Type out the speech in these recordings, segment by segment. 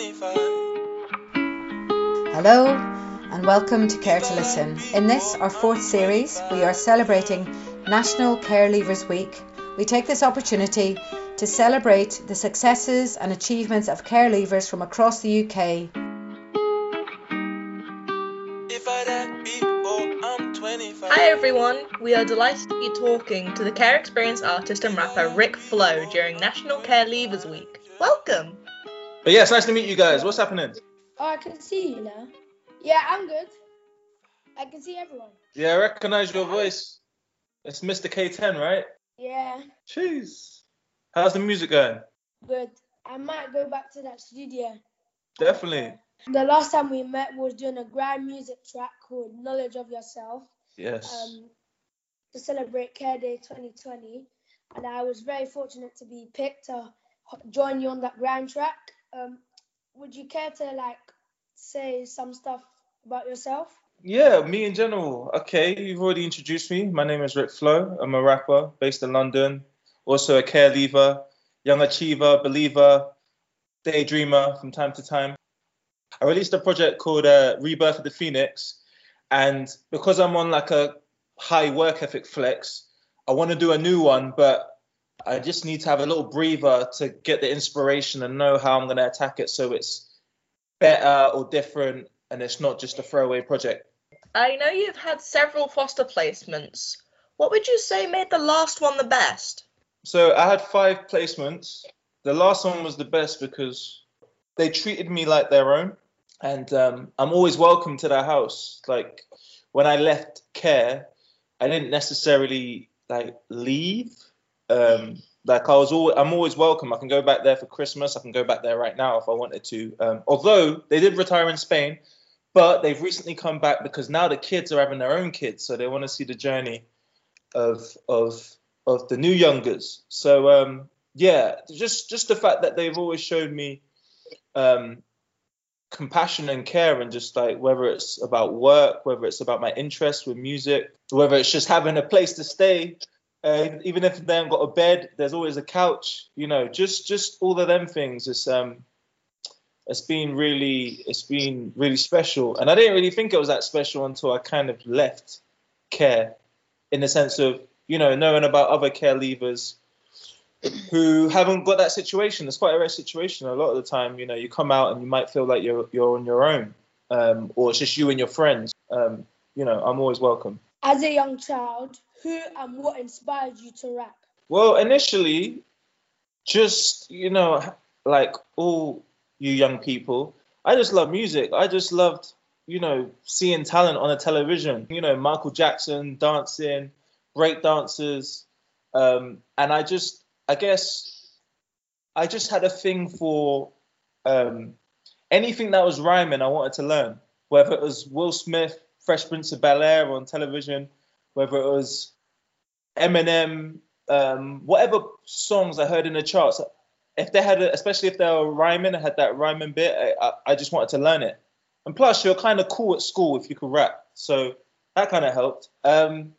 25. Hello and welcome to Care to Listen. In this, our fourth series, we are celebrating National Care Leavers Week. We take this opportunity to celebrate the successes and achievements of care leavers from across the UK. If I that beat, I'm 25. Hi everyone, we are delighted to be talking to the care experience artist and rapper Rick Flow during National Care Leavers Week. Welcome! But yeah, it's nice to meet you guys. What's happening? Oh, I can see you now. Yeah, I'm good. I can see everyone. Yeah, I recognize your voice. It's Mr. K10, right? Yeah, Jeez. How's the music going? good. I might go back to that studio. Definitely. The last time we met was doing a grand music track called Knowledge of Yourself Yes. um, to celebrate Care Day 2020. And I was very fortunate to be picked to join you on that grand track. Um, would you care to like say some stuff about yourself? Yeah, me in general. Okay, you've already introduced me. My name is Rick Flow. I'm a rapper based in London, also a care leaver, young achiever, believer, daydreamer from time to time. I released a project called uh, Rebirth of the Phoenix, and because I'm on like a high work ethic flex, I want to do a new one, but I just need to have a little breather to get the inspiration and know how I'm going to attack it so it's better or different and it's not just a throwaway project. I know you've had several foster placements. What would you say made the last one the best? So I had five placements. The last one was the best because they treated me like their own, and um, I'm always welcome to their house. Like when I left care, I didn't necessarily like leave. Um, like I was always, I'm always welcome. I can go back there for Christmas. I can go back there right now if I wanted to. Um, although they did retire in Spain, but they've recently come back because now the kids are having their own kids, so they want to see the journey of of of the new youngers. So um, yeah, just just the fact that they've always showed me um, compassion and care, and just like whether it's about work, whether it's about my interest with music, whether it's just having a place to stay. Uh, even if they haven't got a bed, there's always a couch. You know, just just all of them things. It's um, it's been really it's been really special, and I didn't really think it was that special until I kind of left care, in the sense of you know knowing about other care leavers who haven't got that situation. It's quite a rare situation. A lot of the time, you know, you come out and you might feel like you're you're on your own, um, or it's just you and your friends. Um, you know, I'm always welcome. As a young child, who and what inspired you to rap? Well, initially, just you know, like all you young people, I just love music. I just loved, you know, seeing talent on a television. You know, Michael Jackson dancing, break dancers, um, and I just, I guess, I just had a thing for um, anything that was rhyming. I wanted to learn, whether it was Will Smith, Fresh Prince of Bel Air on television, whether it was Eminem, um, whatever songs I heard in the charts, if they had, a, especially if they were rhyming, had that rhyming bit, I, I, I just wanted to learn it. And plus, you're kind of cool at school if you could rap, so that kind of helped. Um,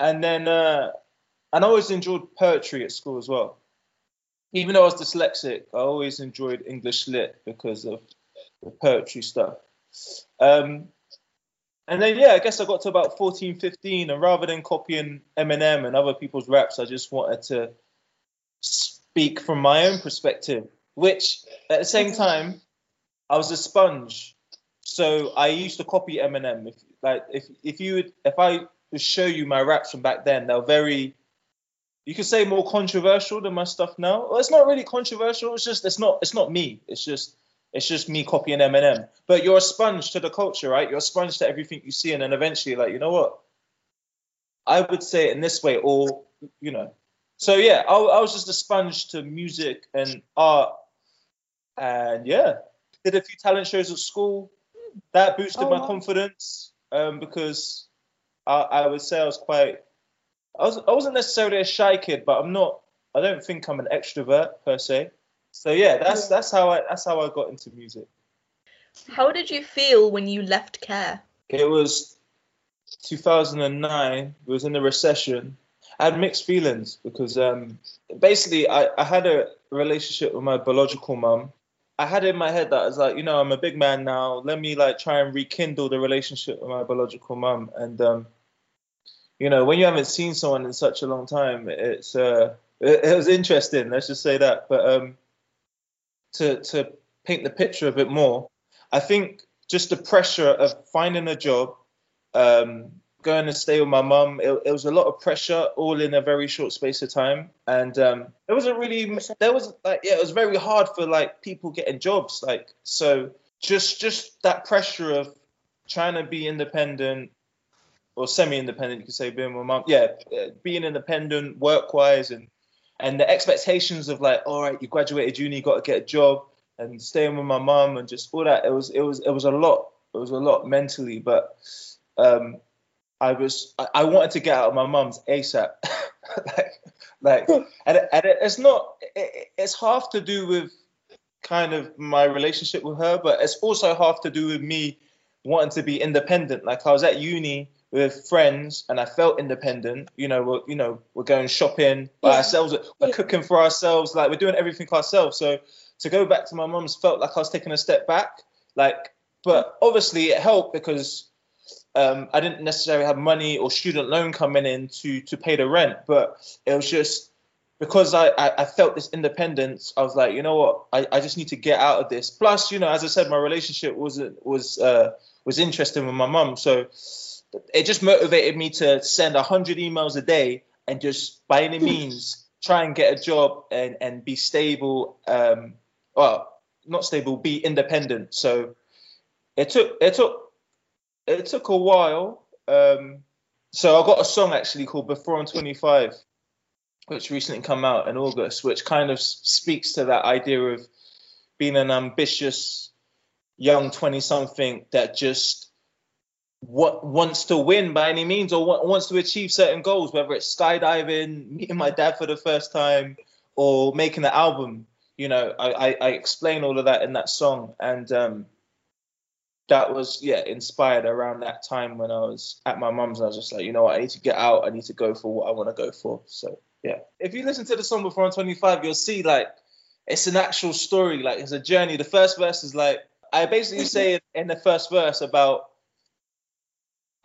and then, uh, and I always enjoyed poetry at school as well. Even though I was dyslexic, I always enjoyed English lit because of the poetry stuff. Um, and then yeah, I guess I got to about 14, 15, and rather than copying Eminem and other people's raps, I just wanted to speak from my own perspective. Which at the same time, I was a sponge, so I used to copy Eminem. If like if if you would, if I would show you my raps from back then, they're very you could say more controversial than my stuff now. Well, it's not really controversial. It's just it's not it's not me. It's just it's just me copying Eminem. But you're a sponge to the culture, right? You're a sponge to everything you see, and then eventually, like, you know what? I would say it in this way, or you know. So yeah, I, I was just a sponge to music and art, and yeah, did a few talent shows at school. That boosted Oh, my wow. confidence um, because I, I would say I was quite. I was I wasn't necessarily a shy kid, but I'm not. I don't think I'm an extrovert per se. So yeah, that's that's how I that's how I got into music. How did you feel when you left care? It was 2009. It was in the recession. I had mixed feelings because um, basically I, I had a relationship with my biological mum, I had in my head that I was like, you know, I'm a big man now. Let me like try and rekindle the relationship with my biological mum. And um, you know, when you haven't seen someone in such a long time, it's uh, it, it was interesting. Let's just say that. But um, to to paint the picture a bit more, I think just the pressure of finding a job, um, going to stay with my mum, it, it was a lot of pressure, all in a very short space of time, and um, it wasn't really. There was like, yeah, it was very hard for like people getting jobs, like so. Just just that pressure of trying to be independent or semi-independent, you could say, being my mum. Yeah, uh, being independent work-wise and and the expectations of like, all right, you graduated uni, got to get a job, and staying with my mum and just all that. It was it was it was a lot. It was a lot mentally, but um, I was I, I wanted to get out of my mum's ASAP. like like and, and it's not it, it's half to do with kind of my relationship with her, but it's also half to do with me wanting to be independent. Like I was at uni with friends and I felt independent. You know, we're you know we're going shopping by Yeah. ourselves, we're Yeah. cooking for ourselves, like we're doing everything ourselves. So to go back to my mum's felt like I was taking a step back. Like, but obviously it helped because um, I didn't necessarily have money or student loan coming in to to pay the rent, but it was just because I, I, I felt this independence, I was like, you know what, I, I just need to get out of this. Plus, you know, as I said, my relationship wasn't was uh, was interesting with my mum, so it just motivated me to send hundred emails a day and just by any means try and get a job and and be stable. Um, well, not stable, be independent. So it took it took it took a while. Um, so I got a song actually called "Before I'm 25." which recently come out in August, which kind of speaks to that idea of being an ambitious young 20 something that just what wants to win by any means or wa- wants to achieve certain goals, whether it's skydiving, meeting my dad for the first time, or making an album. You know, I, I, I explain all of that in that song. And um, that was, yeah, inspired around that time when I was at my mum's. And I was just like, you know what, I need to get out. I need to go for what I want to go for. So, yeah. If you listen to the song before I'm 25, you'll see like it's an actual story, like it's a journey. The first verse is like I basically say in the first verse about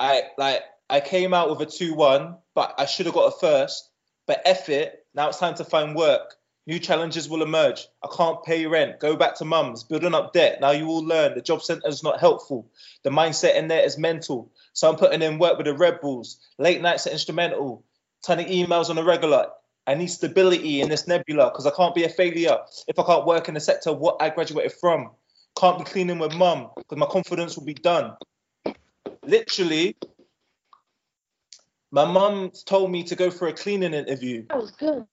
I like I came out with a 2-1, but I should have got a first. But F it, now it's time to find work. New challenges will emerge. I can't pay rent. Go back to mum's, building up debt. Now you will learn the job center is not helpful. The mindset in there is mental. So I'm putting in work with the Red Bulls. Late nights are instrumental. Turning emails on a regular. I need stability in this nebula because I can't be a failure if I can't work in the sector what I graduated from. Can't be cleaning with mum because my confidence will be done. Literally, my mum told me to go for a cleaning interview That was good.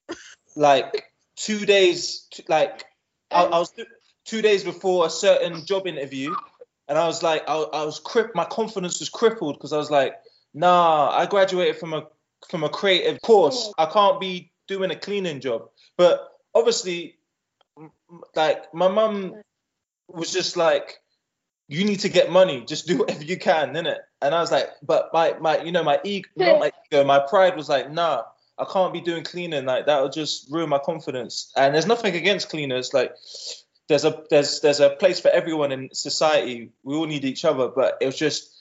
like two days, like I, I was two- days before a certain job interview, and I was like, I, I was crip, my confidence was crippled because I was like, nah, I graduated from a from a creative course. I can't be doing a cleaning job. But obviously, like my mum was just like, you need to get money. Just do whatever you can, innit? And I was like, but my my you know my ego, not my ego, my pride was like, nah. I can't be doing cleaning like that. Would just ruin my confidence. And there's nothing against cleaners. Like there's a there's there's a place for everyone in society. We all need each other. But it was just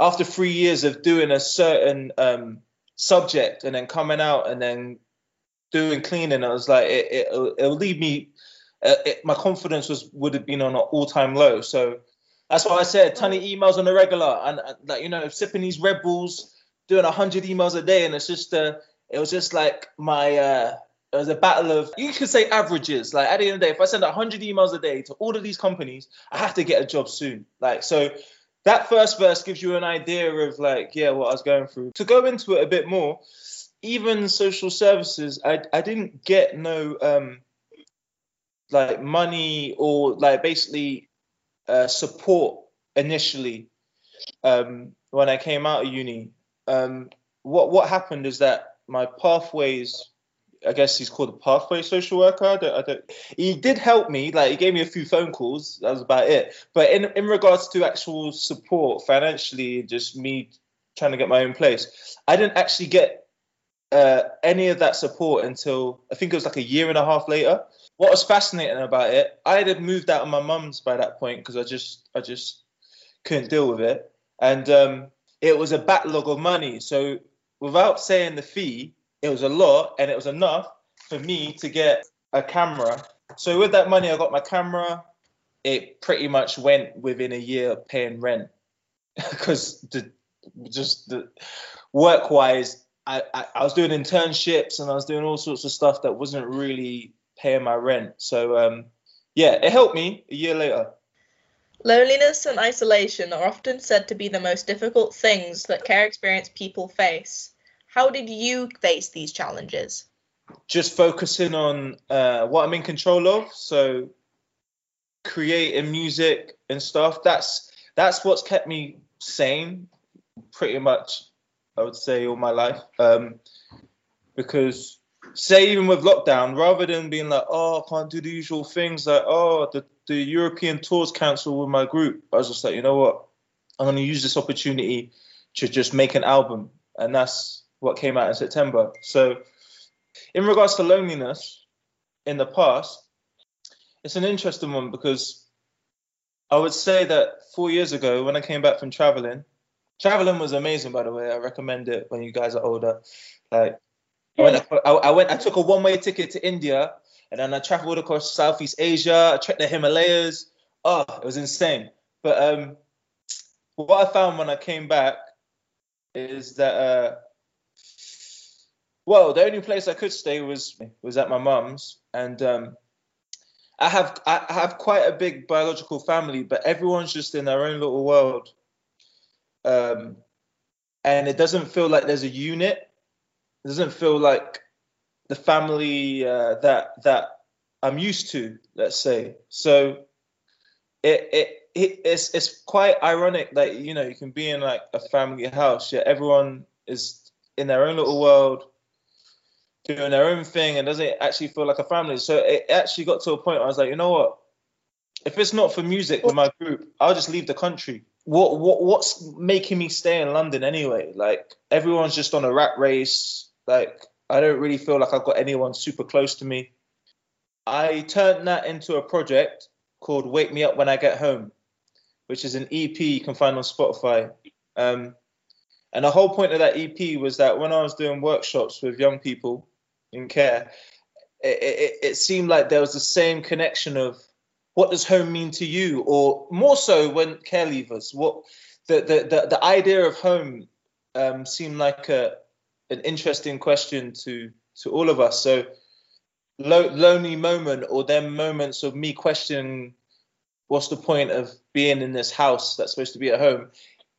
after three years of doing a certain um, subject and then coming out and then doing cleaning, I was like, it, it, it'll, it'll leave me. Uh, it, my confidence was would have been on an all time low. So that's why I said ton of emails on the regular and uh, like you know sipping these Red Bulls, doing hundred emails a day, and it's just uh, it was just like my uh, it was a battle of you could say averages. Like at the end of the day, if I send hundred emails a day to all of these companies, I have to get a job soon. Like so. That first verse gives you an idea of like, yeah, what I was going through. To go into it a bit more, even social services, I I didn't get no um like money or like basically uh, support initially um, when I came out of uni. Um, what what happened is that my pathways, I guess he's called a pathway social worker. I don't, I don't, he did help me, like he gave me a few phone calls. That was about it. But in in regards to actual support financially, just me trying to get my own place, I didn't actually get uh, any of that support until I think it was like a year and a half later. What was fascinating about it, I had moved out of my mum's by that point because I just I just couldn't deal with it, and um, it was a backlog of money. So without saying the fee, it was a lot, and it was enough for me to get a camera. So with that money, I got my camera. It pretty much went within a year of paying rent because the just the work wise I, I, I, was doing internships and I was doing all sorts of stuff that wasn't really paying my rent. So um, yeah, it helped me a year later. Loneliness and isolation are often said to be the most difficult things that care experience people face. How did you face these challenges? Just focusing on uh, what I'm in control of. So creating music and stuff. That's that's what's kept me sane pretty much I would say all my life. Um, because say even with lockdown, rather than being like, oh, I can't do the usual things like, oh, the, the European tours cancelled with my group, I was just like, you know what? I'm gonna use this opportunity to just make an album. And that's what came out in September. So in regards to loneliness in the past, it's an interesting one because I would say that four years ago when I came back from traveling, Traveling was amazing, by the way. I recommend it when you guys are older. Like, I went, I, I went, I took a one-way ticket to India, and then I traveled across Southeast Asia. I trekked the Himalayas. Oh, it was insane. But um, what I found when I came back is that, uh, well, the only place I could stay was was at my mum's, and um, I have I have quite a big biological family, but everyone's just in their own little world um, and it doesn't feel like there's a unit. It doesn't feel like the family uh, that that I'm used to. Let's say so. It, it it it's it's quite ironic that you know you can be in like a family house, yet everyone is in their own little world, doing their own thing, and doesn't actually feel like a family. So it actually got to a point where I was like, you know what? If it's not for music with my group, I'll just leave the country what what what's making me stay in London anyway? Like everyone's just on a rat race. Like I don't really feel like I've got anyone super close to me. I turned that into a project called Wake Me Up When I Get Home, which is an EP you can find on Spotify. Um, and the whole point of that EP was that when I was doing workshops with young people in care, it, it, it seemed like there was the same connection of what does home mean to you or more so when care leavers what the the the, the idea of home um, seemed like a an interesting question to to all of us so lo- lonely moment or them moments of me questioning what's the point of being in this house that's supposed to be at home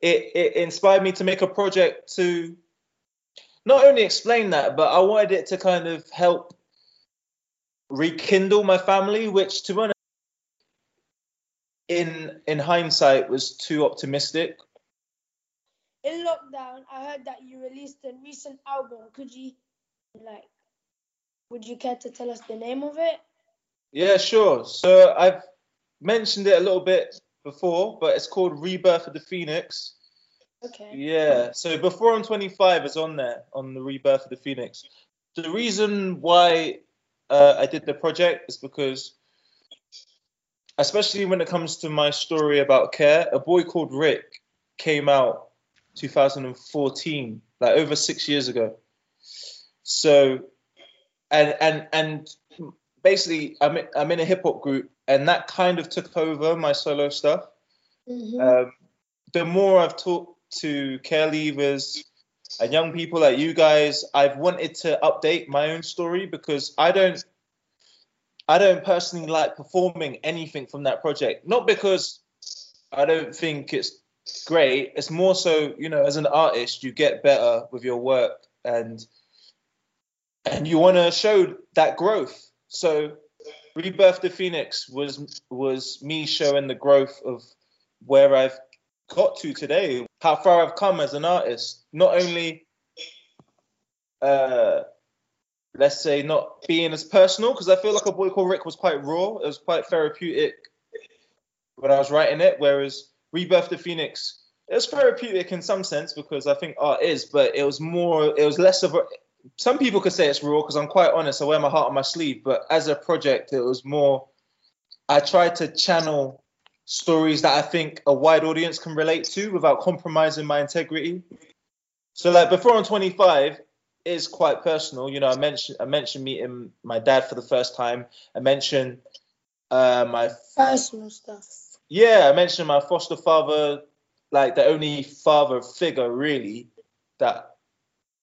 it, it inspired me to make a project to not only explain that but i wanted it to kind of help rekindle my family which to be honest in in hindsight was too optimistic. In lockdown, I heard that you released a recent album. Could you like would you care to tell us the name of it? Yeah, sure. So I've mentioned it a little bit before, but it's called Rebirth of the Phoenix. Okay. Yeah. So before I'm 25 is on there on the Rebirth of the Phoenix. The reason why uh, I did the project is because especially when it comes to my story about care, a boy called Rick came out 2014, like over six years ago. So, and and and basically, I'm I'm in a hip hop group, and that kind of took over my solo stuff. Mm-hmm. Um, the more I've talked to care leavers and young people like you guys, I've wanted to update my own story because I don't I don't personally like performing anything from that project. Not because I don't think it's great. It's more so, you know, as an artist, you get better with your work and and you want to show that growth. So Rebirth the Phoenix was was me showing the growth of where I've got to today, how far I've come as an artist. Not only uh let's say not being as personal because I feel like a boy called Rick was quite raw. It was quite therapeutic when I was writing it, whereas Rebirth the Phoenix it was therapeutic in some sense because I think art is, but it was more, it was less of a some people could say it's raw because I'm quite honest. I wear my heart on my sleeve. But as a project, it was more. I tried to channel stories that I think a wide audience can relate to without compromising my integrity. So like before I'm 25 is quite personal. You know, I mentioned I mentioned meeting my dad for the first time. I mentioned uh, my Personal stuff. Yeah, I mentioned my foster father, like the only father figure really that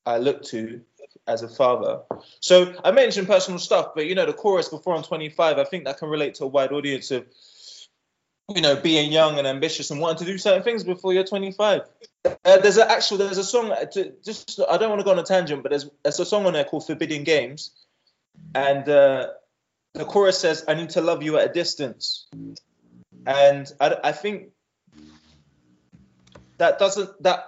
I look to as a father. So I mentioned personal stuff, but you know, the chorus before I'm 25, I think that can relate to a wide audience of, you know, being young and ambitious and wanting to do certain things before you're 25. Uh, there's an actual, there's a song. uh, To, just I don't want to go on a tangent, but there's there's a song on there called Forbidden Games, and uh, the chorus says, "I need to love you at a distance." And I, I think that doesn't that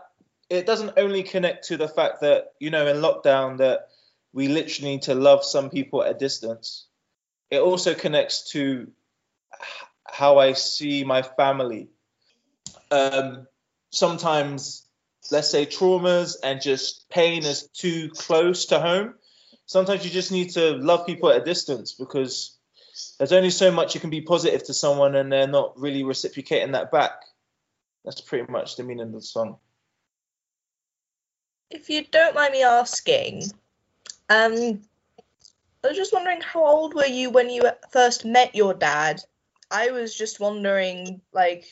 it doesn't only connect to the fact that you know in lockdown that we literally need to love some people at a distance. It also connects to how i see my family. Um, sometimes let's say traumas and just pain is too close to home. Sometimes you just need to love people at a distance because there's only so much you can be positive to someone and they're not really reciprocating that back. That's pretty much the meaning of the song. If you don't mind me asking, um, I was just wondering how old were you when you first met your dad? I was just wondering, like,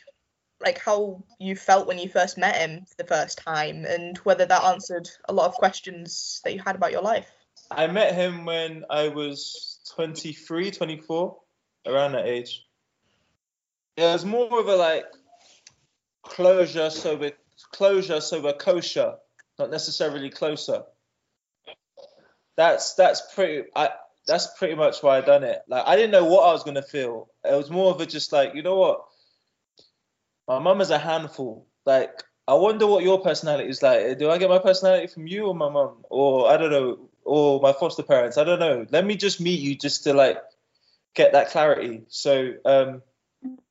like how you felt when you first met him for the first time, and whether that answered a lot of questions that you had about your life. I met him when I was 23, 24, around that age. It was more of a like closure, so we're closure, so we're kosher, not necessarily closer. That's that's pretty. I that's pretty much why I done it. Like I didn't know what I was gonna feel. It was more of a just like you know what. My mum is a handful. Like I wonder what your personality is like. Do I get my personality from you or my mum, or I don't know, or my foster parents? I don't know. Let me just meet you just to like get that clarity. So um,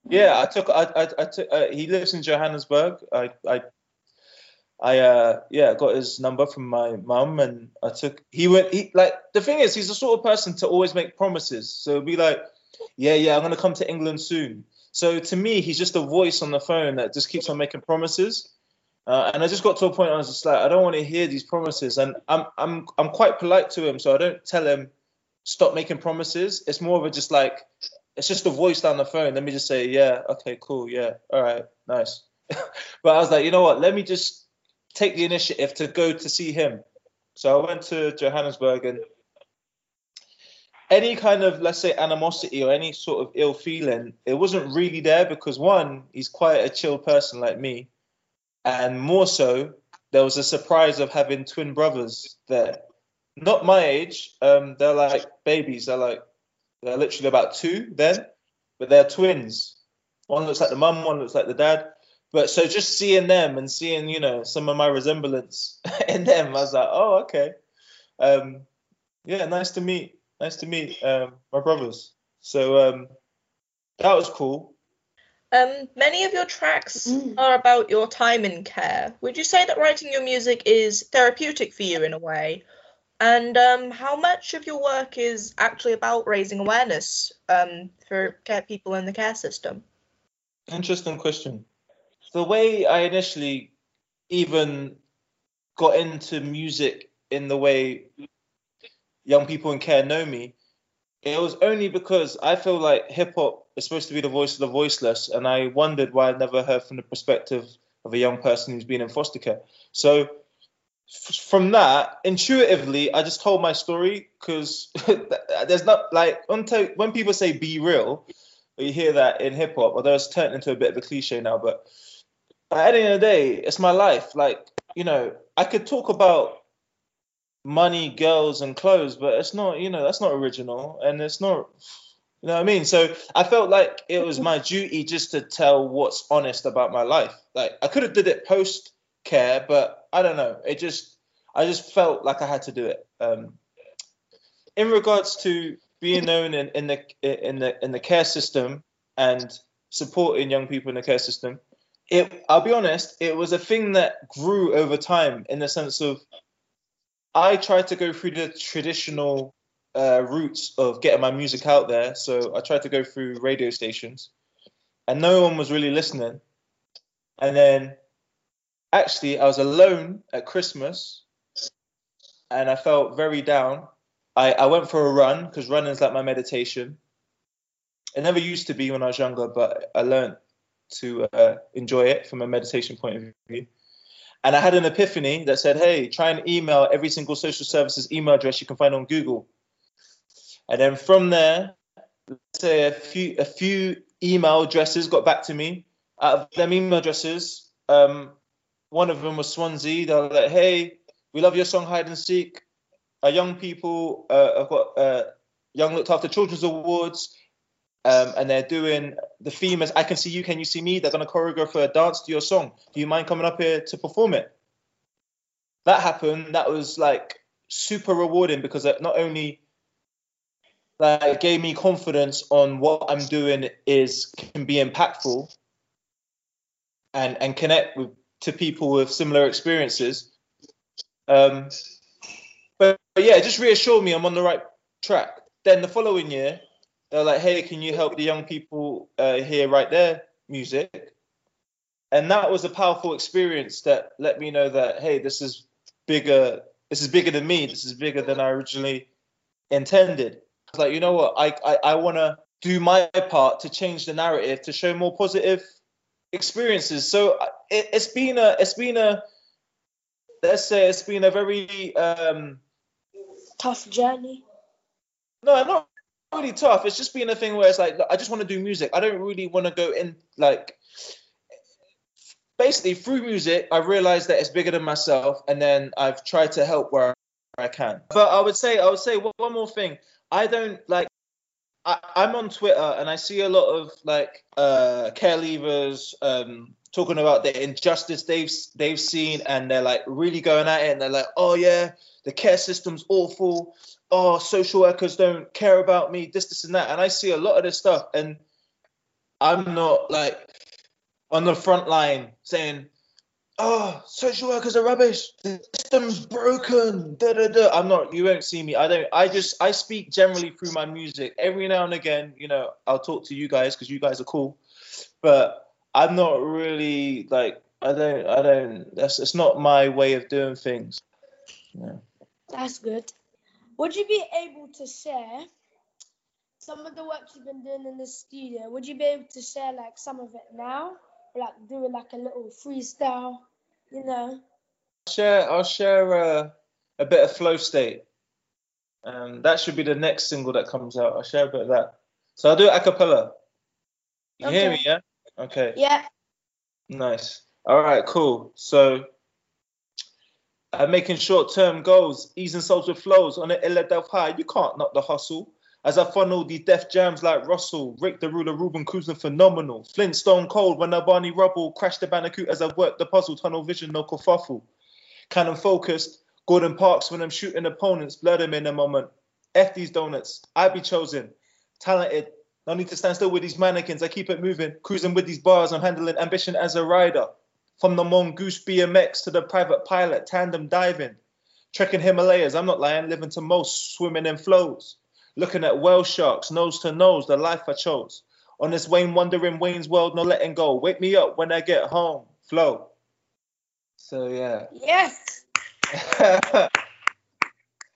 yeah, I took I I, I took. Uh, he lives in Johannesburg. I I I uh yeah got his number from my mum and I took he went he like the thing is he's the sort of person to always make promises so be like yeah yeah I'm gonna come to England soon so to me he's just a voice on the phone that just keeps on making promises uh, and I just got to a point I was just like I don't want to hear these promises. And I'm I'm I'm quite polite to him so I don't tell him stop making promises. It's more of a just like it's just a voice down the phone. Let me just say yeah okay cool yeah all right nice. But I was like you know what? Let me just take the initiative to go to see him. So I went to Johannesburg and any kind of let's say animosity or any sort of ill feeling, it wasn't really there because one, he's quite a chill person like me. And more so, there was a surprise of having twin brothers there. Not my age. Um, they're like babies. They're like they're literally about two then, but they're twins. One looks like the mum, one looks like the dad. But so just seeing them and seeing, you know, some of my resemblance in them, I was like, oh, okay. Um, yeah, nice to meet, nice to meet um, my brothers. So um, that was cool. Um, many of your tracks Mm. are about your time in care. Would you say that writing your music is therapeutic for you in a way? And um, how much of your work is actually about raising awareness um, for care people in the care system? Interesting question. The way I initially even got into music in the way young people in care know me, it was only because I feel like hip hop is supposed to be the voice of the voiceless, and I wondered why I'd never heard from the perspective of a young person who's been in foster care. So f- from that, intuitively, I just told my story because there's not like until when people say be real, you hear that in hip hop, although it's turned into a bit of a cliche now, but at the end of the day, it's my life. Like, you know, I could talk about money, girls, and clothes, but it's not, you know, that's not original, and it's not, you know what I mean. So I felt like it was my duty just to tell what's honest about my life. Like I could have did it post care, but I don't know. It just, I just felt like I had to do it. Um, in regards to being known in, in the in the in the care system and supporting young people in the care system, it I'll be honest, it was a thing that grew over time in the sense of I tried to go through the traditional uh, routes of getting my music out there. So I tried to go through radio stations, and no one was really listening. And then, actually, I was alone at Christmas, and I felt very down. I, I went for a run because running is like my meditation. It never used to be when I was younger, but I learned to uh, enjoy it from a meditation point of view. And I had an epiphany that said, hey, try and email every single social services email address you can find on Google. And then from there, say a few a few email addresses got back to me. Out of them email addresses, um, one of them was Swansea. They were like, hey, we love your song Hide and Seek. Our young people uh, have got uh, Young Looked After Children's Awards. Um, and they're doing the theme is I can see you, can you see me? They're gonna choreograph a dance to your song. Do you mind coming up here to perform it? That happened. That was like super rewarding because not only like gave me confidence on what I'm doing is can be impactful and and connect with to people with similar experiences. Um, but, but yeah, it just reassured me I'm on the right track. Then the following year, they're like, hey, can you help the young people uh, here write their music? And that was a powerful experience that let me know that, hey, this is bigger. This is bigger than me. This is bigger than I originally intended. Was like, you know what? I, I, I want to do my part to change the narrative to show more positive experiences. So it, it's been a, it's been a, let's say it's been a very, um, Tough journey. no, not really tough. It's just been a thing where it's like, look, I just want to do music. I don't really want to go in like. Basically, through music, I realized that it's bigger than myself, and then I've tried to help where I can. But I would say, I would say one more thing. I don't like. I, I'm on Twitter and I see a lot of like uh, care leavers um, talking about the injustice they've they've seen, and they're like really going at it, and they're like, oh yeah, the care system's awful oh, social workers don't care about me, this, this, and that. And I see a lot of this stuff, and I'm not like on the front line saying, oh, social workers are rubbish, the system's broken, da da da. I'm not, you won't see me. I don't, I just, I speak generally through my music. Every now and again, you know, I'll talk to you guys because you guys are cool, but I'm not really like, I don't, I don't, that's, it's not my way of doing things. Yeah. That's good. Would you be able to share some of the work you've been doing in the studio? Would you be able to share like some of it now? Like doing like a little freestyle, you know? share I'll share uh, a bit of flow state. Um, that should be the next single that comes out. I'll share a bit of that. So I'll do it a cappella. You hear me, yeah? Okay. Yeah. Nice. All right, cool. So uh, making short-term goals, easing souls with flows on the Illa High. You can't knock the hustle. As I funnel these death jams like Russell, Rick the ruler, Ruben cruising phenomenal. Flintstone cold when the Barney rubble crash the bandicoot as I worked the puzzle. Tunnel vision, no kerfuffle. Canon focused. Gordon Parks when I'm shooting opponents, blur them in a moment. F these donuts. I be chosen. Talented. No need to stand still with these mannequins. I keep it moving. Cruising with these bars. I'm handling ambition as a rider. From the Mongoose BMX to the private pilot, tandem diving. Trekking Himalayas. I'm not lying. Living to most. Swimming in flows. Looking at whale sharks, nose to nose. The life I chose. On this Wayne wandering Wayne's world, no letting go. Wake me up when I get home. Flow. So yeah. Yes.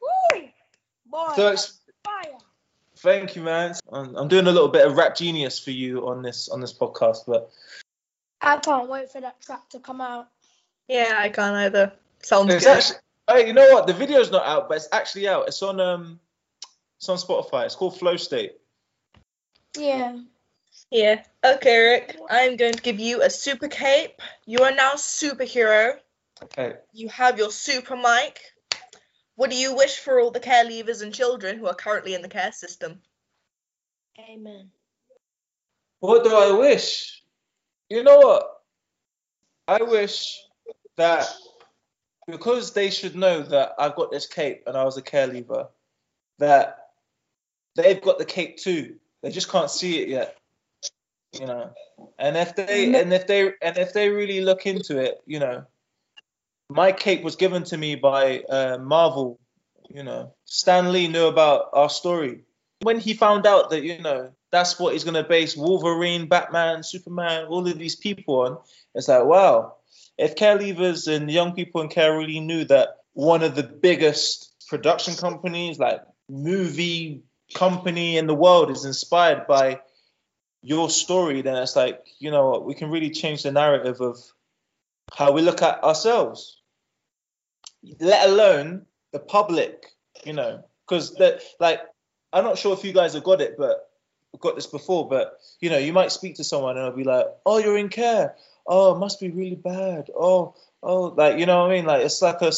Woo. Boy, So that's it's, fire. thank you, man. I'm, I'm doing a little bit of rap genius for you on this on this podcast, but I can't wait for that track to come out. Yeah, I can't either. Sounds it's good. actually. Hey, you know what? The video's not out, but it's actually out. It's on um, it's on Spotify. It's called Flow State. Yeah. Yeah. Okay, Eric. I'm going to give you a super cape. You are now superhero. Okay. You have your super mic. What do you wish for all the care leavers and children who are currently in the care system? Amen. What do I wish? You know what? I wish that because they should know that I've got this cape and I was a care leaver, that they've got the cape too. They just can't see it yet. You know. And if they and if they and if they really look into it, you know, my cape was given to me by uh, Marvel. You know, Stan Lee knew about our story when he found out that you know that's what he's gonna base Wolverine, Batman, Superman, all of these people on. It's like wow, if care leavers and young people in care really knew that one of the biggest production companies, like movie company in the world, is inspired by your story, then it's like you know what, we can really change the narrative of how we look at ourselves, let alone the public. You know, because that like I'm not sure if you guys have got it, but got this before, but you know, you might speak to someone and I'll be like, "Oh, you're in care. Oh, it must be really bad. Oh, oh, like you know what I mean? Like it's like a,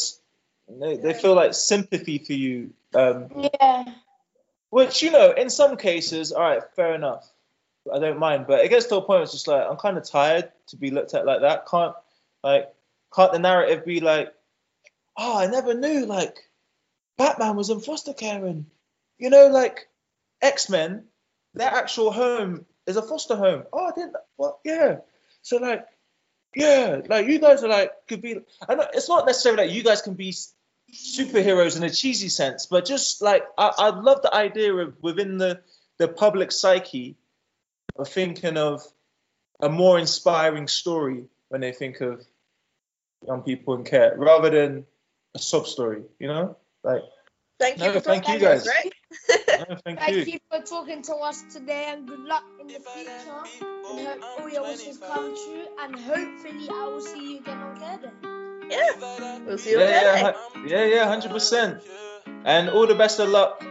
they, they feel like sympathy for you. Um, Yeah. Which you know, in some cases, all right, fair enough. I don't mind, but it gets to a point where it's just like I'm kind of tired to be looked at like that. Can't like can't the narrative be like, oh, I never knew like Batman was in foster care and you know like X Men, their actual home is a foster home. Oh, I didn't. What? Yeah. So like, yeah, like you guys are like could be. Know it's not necessarily that you guys can be superheroes in a cheesy sense, but just like I, I love the idea of within the the public psyche of thinking of a more inspiring story when they think of young people in care rather than a sub story, you know? Like, Thank you No, for thank you to us, guys. right? no, thank, Thank you. you for talking to us today and good luck in the future. And hope all your wishes come true. And hopefully, I will see you again on Care Day. Yeah. We'll see you Yeah, on yeah, Thursday. hu- yeah, yeah, hundred percent. And all the best of luck.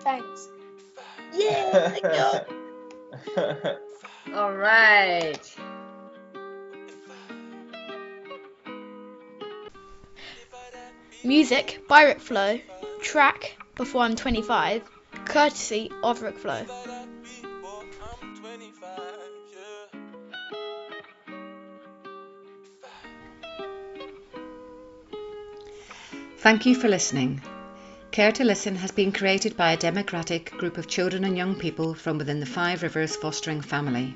Thanks. Yeah. All right. Music by Rick Flow. Track Before I'm 25. Courtesy of Rick Flow. Thank you for listening. Care to Listen has been created by a democratic group of children and young people from within the Five Rivers Fostering family.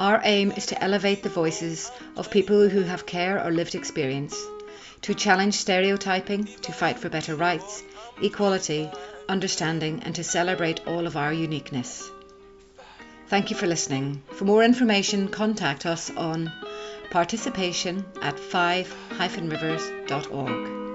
Our aim is to elevate the voices of people who have care or lived experience, to challenge stereotyping, to fight for better rights, equality, understanding, and to celebrate all of our uniqueness. Thank you for listening. For more information, contact us on participation at 5-rivers.org.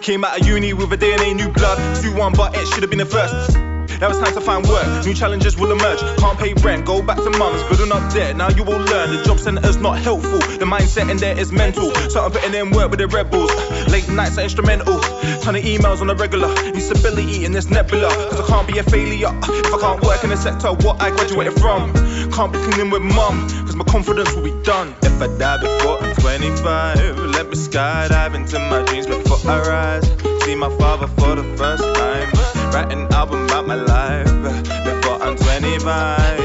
Came out of uni with a DNA new blood. 2-1, but it should have been the first. Now it's time to find work. New challenges will emerge. Can't pay rent, go back to mum's, building up debt. Now you will learn the job center's not helpful. The mindset in there is mental. So I'm putting in work with the Red Bulls. Late nights are instrumental. Ton of emails on the regular. Need stability in this nebula. Cause I can't be a failure if I can't work in the sector what I graduated from. Can't be cleaning with mum, cause my confidence will be done. If I die before I'm 25, let me skydive into my dreams before I rise. See my father for the first time write an album about my life uh, before I'm 25.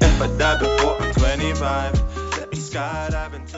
If I die before I'm 25, let me skydive into